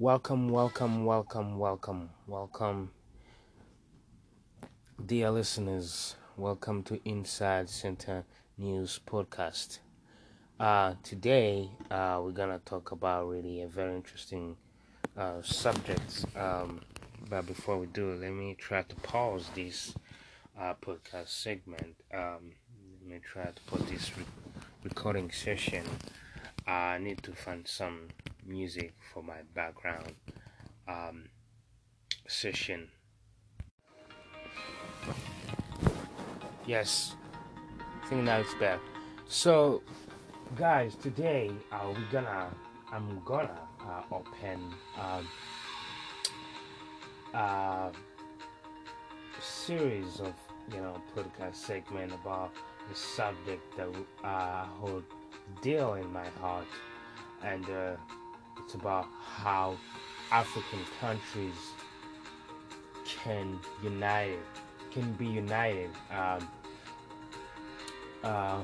Welcome, welcome, welcome, welcome, welcome, dear listeners. Welcome to Inside Center News Podcast. Uh, today, uh, we're gonna talk about really a very interesting uh, subject. Um, but before we do, let me try to pause this uh, podcast segment. Um, let me try to put this re- recording session. I need to find some music for my background um, session. Yes, I think now it's better. So, guys, today uh, we're gonna, I'm gonna uh, open um, uh, a series of you know podcast segment about the subject that uh, hold dear in my heart, and uh, it's about how African countries can unite, can be united um, uh,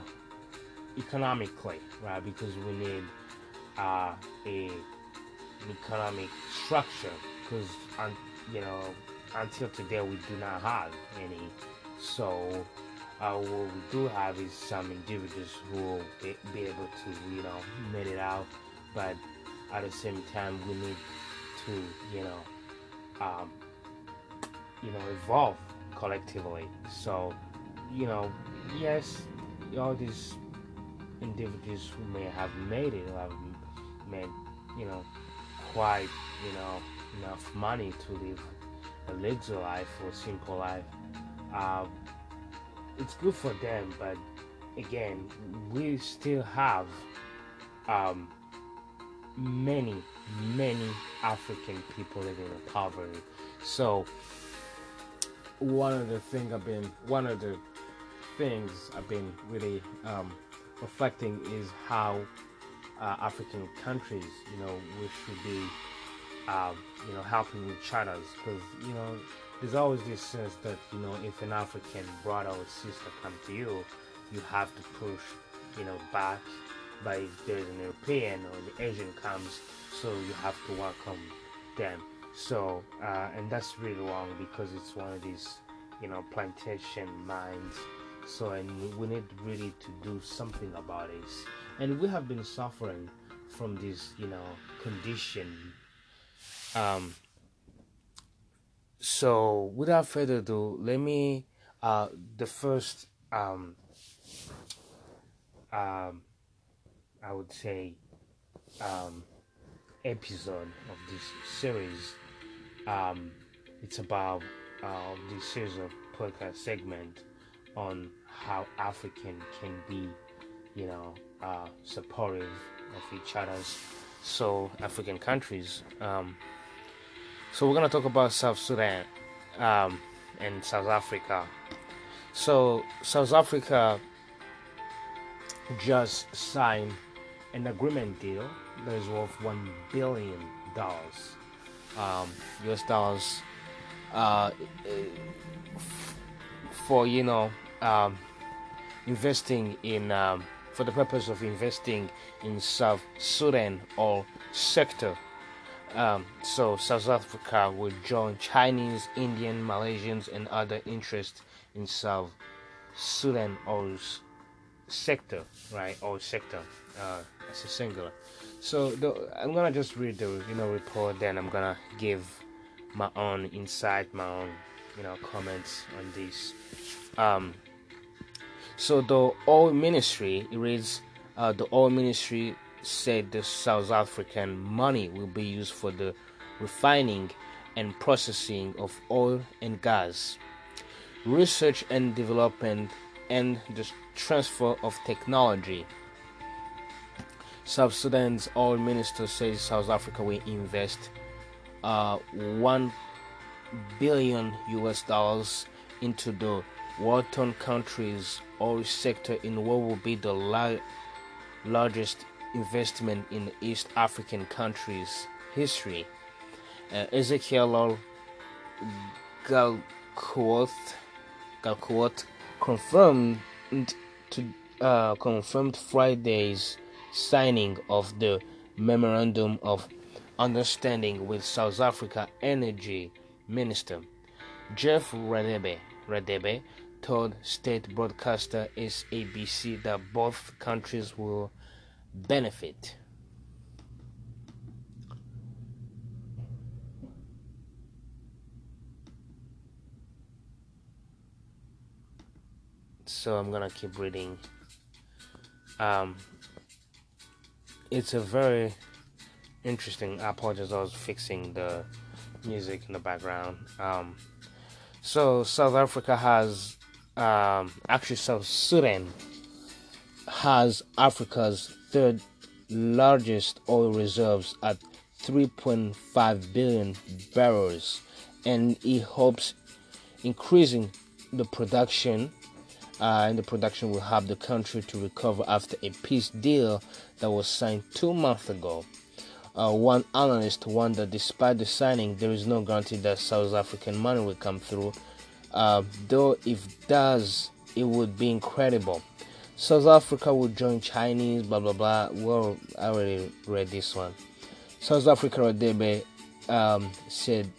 economically, right? Because we need uh, a an economic structure. Because you know, until today we do not have any. So uh, what we do have is some individuals who will be, be able to, you know, make it out, but at the same time we need to, you know, um, you know, evolve collectively. So, you know, yes, all these individuals who may have made it have made, you know, quite, you know, enough money to live a legal life or simple life. Uh, it's good for them, but again, we still have um, many, many African people living in poverty. So one of the things I've been, one of the things I've been really um, reflecting is how uh, African countries, you know, we should be, um, you know, helping each other because you know there's always this sense that you know if an African brother or sister come to you, you have to push, you know, back. But if there's an European or the Asian comes, so you have to welcome them. So uh, and that's really wrong because it's one of these, you know, plantation mines. So and we need really to do something about this. And we have been suffering from this, you know, condition. Um, so without further ado let me uh the first um um i would say um episode of this series um it's about uh this series of podcast segment on how african can be you know uh supportive of each other's so african countries um so we're gonna talk about South Sudan um, and South Africa. So South Africa just signed an agreement deal that is worth one billion dollars, um, U.S. dollars, uh, for you know um, investing in um, for the purpose of investing in South Sudan or sector um, so South Africa will join Chinese, Indian, Malaysians, and other interests in South Sudan or sector, right? Or sector, uh, as a singular. So the, I'm gonna just read the you know report, then I'm gonna give my own insight, my own you know comments on this. Um, so the oil ministry it reads uh, the oil ministry said the South African money will be used for the refining and processing of oil and gas, research and development, and the transfer of technology. South Sudan's oil minister says South Africa will invest uh, 1 billion US dollars into the Wharton country's oil sector in what will be the la- largest investment in East African countries' history. Uh, Ezekiel Gatkuoth, Gatkuoth confirmed to uh, confirmed Friday's signing of the memorandum of understanding with South Africa Energy Minister Jeff Radebe, Radebe told state broadcaster SABC that both countries will benefit. So I'm gonna keep reading. Um, it's a very interesting. I apologize, I was fixing the music in the background. Um, so South Africa has, um, actually South Sudan has Africa's third largest oil reserves at 3.5 billion barrels, and it hopes increasing the production. Uh, and the production will help the country to recover after a peace deal that was signed two months ago. Uh, one analyst warned that despite the signing, there is no guarantee that South African money will come through. Uh, though, if it does, it would be incredible. South Africa will join Chinese, blah blah blah. Well, I already read this one. South Africa Radebe um, said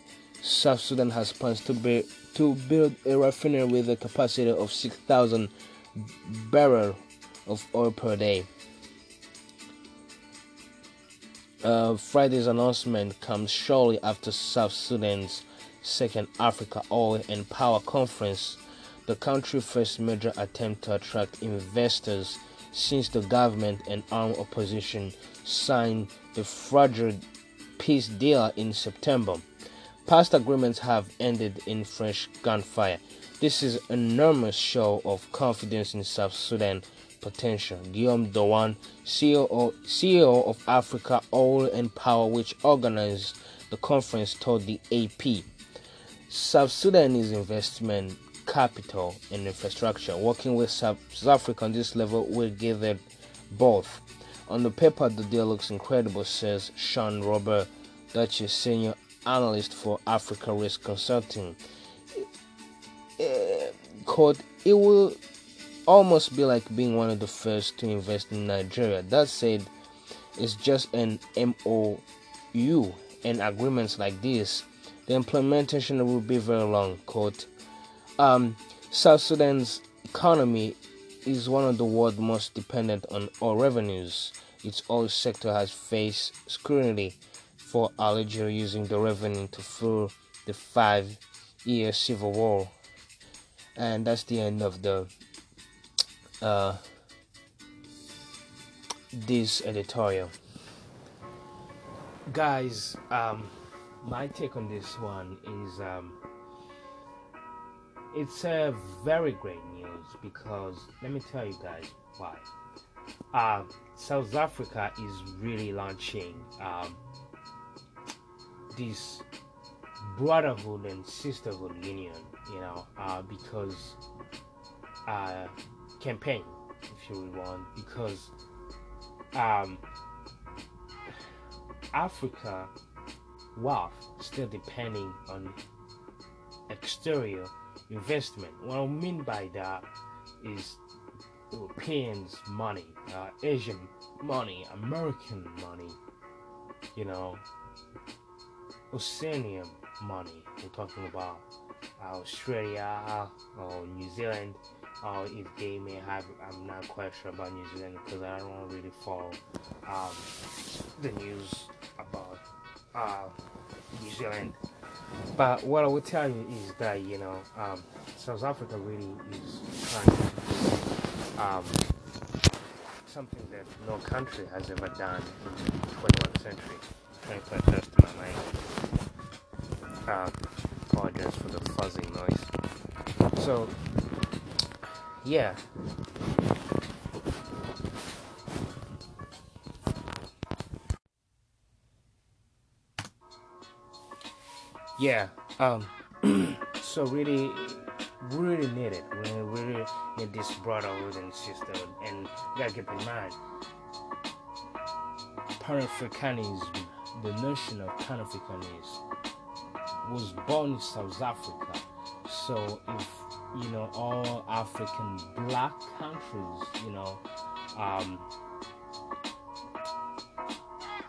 South Sudan has plans to, be, to build a refinery with a capacity of 6,000 barrels of oil per day. Uh, Friday's announcement comes shortly after South Sudan's second Africa Oil and Power Conference the country's first major attempt to attract investors since the government and armed opposition signed the fragile peace deal in September. Past agreements have ended in fresh gunfire. This is an enormous show of confidence in South Sudan potential. Guillaume Doane, CEO, CEO of Africa Oil and Power, which organized the conference, told the AP. South Sudanese investment capital and infrastructure. Working with South Africa on this level will give it both. On the paper, the deal looks incredible, says Sean Robert, Dutch senior analyst for Africa Risk Consulting. Uh, quote, it will almost be like being one of the first to invest in Nigeria. That said, it's just an MOU and agreements like this. The implementation will be very long. Quote, um, South Sudan's economy is one of the world's most dependent on oil revenues. Its oil sector has faced scrutiny for Algeria using the revenue to fuel the five year civil war. And that's the end of the uh, this editorial. Guys, um, my take on this one is um, it's a very great news because let me tell you guys why. Uh, South Africa is really launching um, this brotherhood and sisterhood union, you know, uh, because uh, campaign, if you want, because um, Africa wealth still depending on exterior investment. What I mean by that is Europeans' money, uh, Asian money, American money, you know, Oceanian money. We're talking about Australia or New Zealand, or if they may have. I'm not quite sure about New Zealand because I don't really follow um, the news about uh, New Zealand but what I will tell you is that you know um, South Africa really is trying to do um, something that no country has ever done in the 21st century. To adjust to my mic. Apologize for the fuzzy noise. So, yeah. yeah um so really really need it we really need this brotherhood and sisterhood and gotta keep in mind pan-africanism the notion of pan-africanism was born in south africa so if you know all african black countries you know um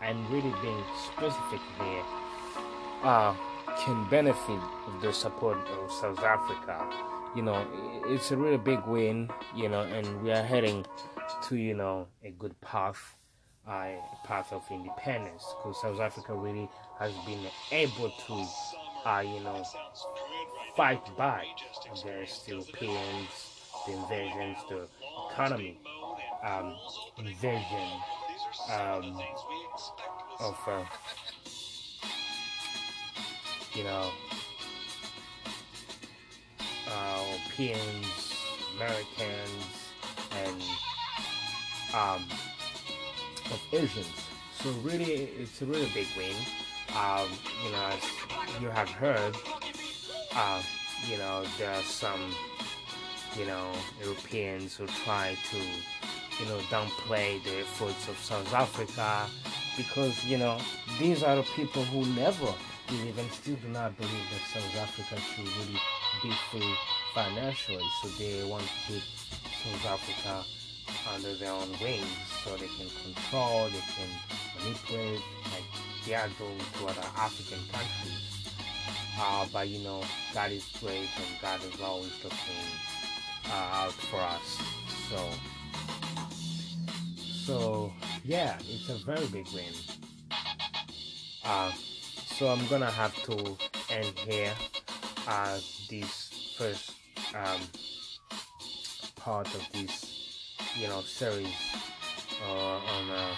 and really being specific here, uh, can benefit the support of South Africa. You know, it's a really big win, you know, and we are heading to, you know, a good path, uh, path of independence because South Africa really has been able to, uh, you know, fight back against the Europeans, the invasions, the economy um, invasion um, of, uh, you know, uh, Europeans, Americans, and um, of Asians. So really, it's a really big win. Um, you know, you have heard, uh, you know, there are some, you know, Europeans who try to, you know, downplay the efforts of South Africa because, you know, these are the people who never believe and still do not believe that South Africa should really be free financially. So they want to keep South Africa under their own wings so they can control, they can manipulate, like they are doing to other African countries. Uh, but you know, God is great and God is always looking uh, out for us. So, so yeah, it's a very big win. Uh, so I'm gonna have to end here uh, this first um, part of this, you know, series uh, on uh,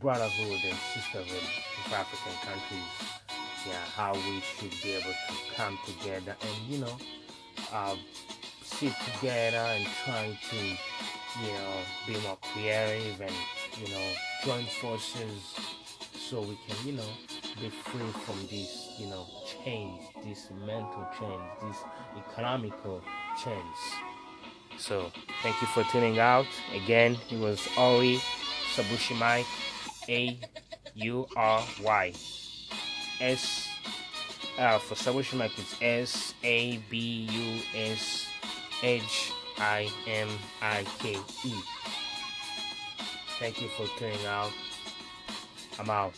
brotherhood and sisterhood of African countries. Yeah, how we should be able to come together and you know, uh, sit together and try to, you know, be more creative and you know, join forces so we can, you know, be free from these, you know, chains, this mental chains, this economical chains. So thank you for tuning out. Again, it was Ori Sabushimai, A U R Y. S uh, for Sabushimai it's S A B U S H I M I K E. Thank you for tuning out. I'm out.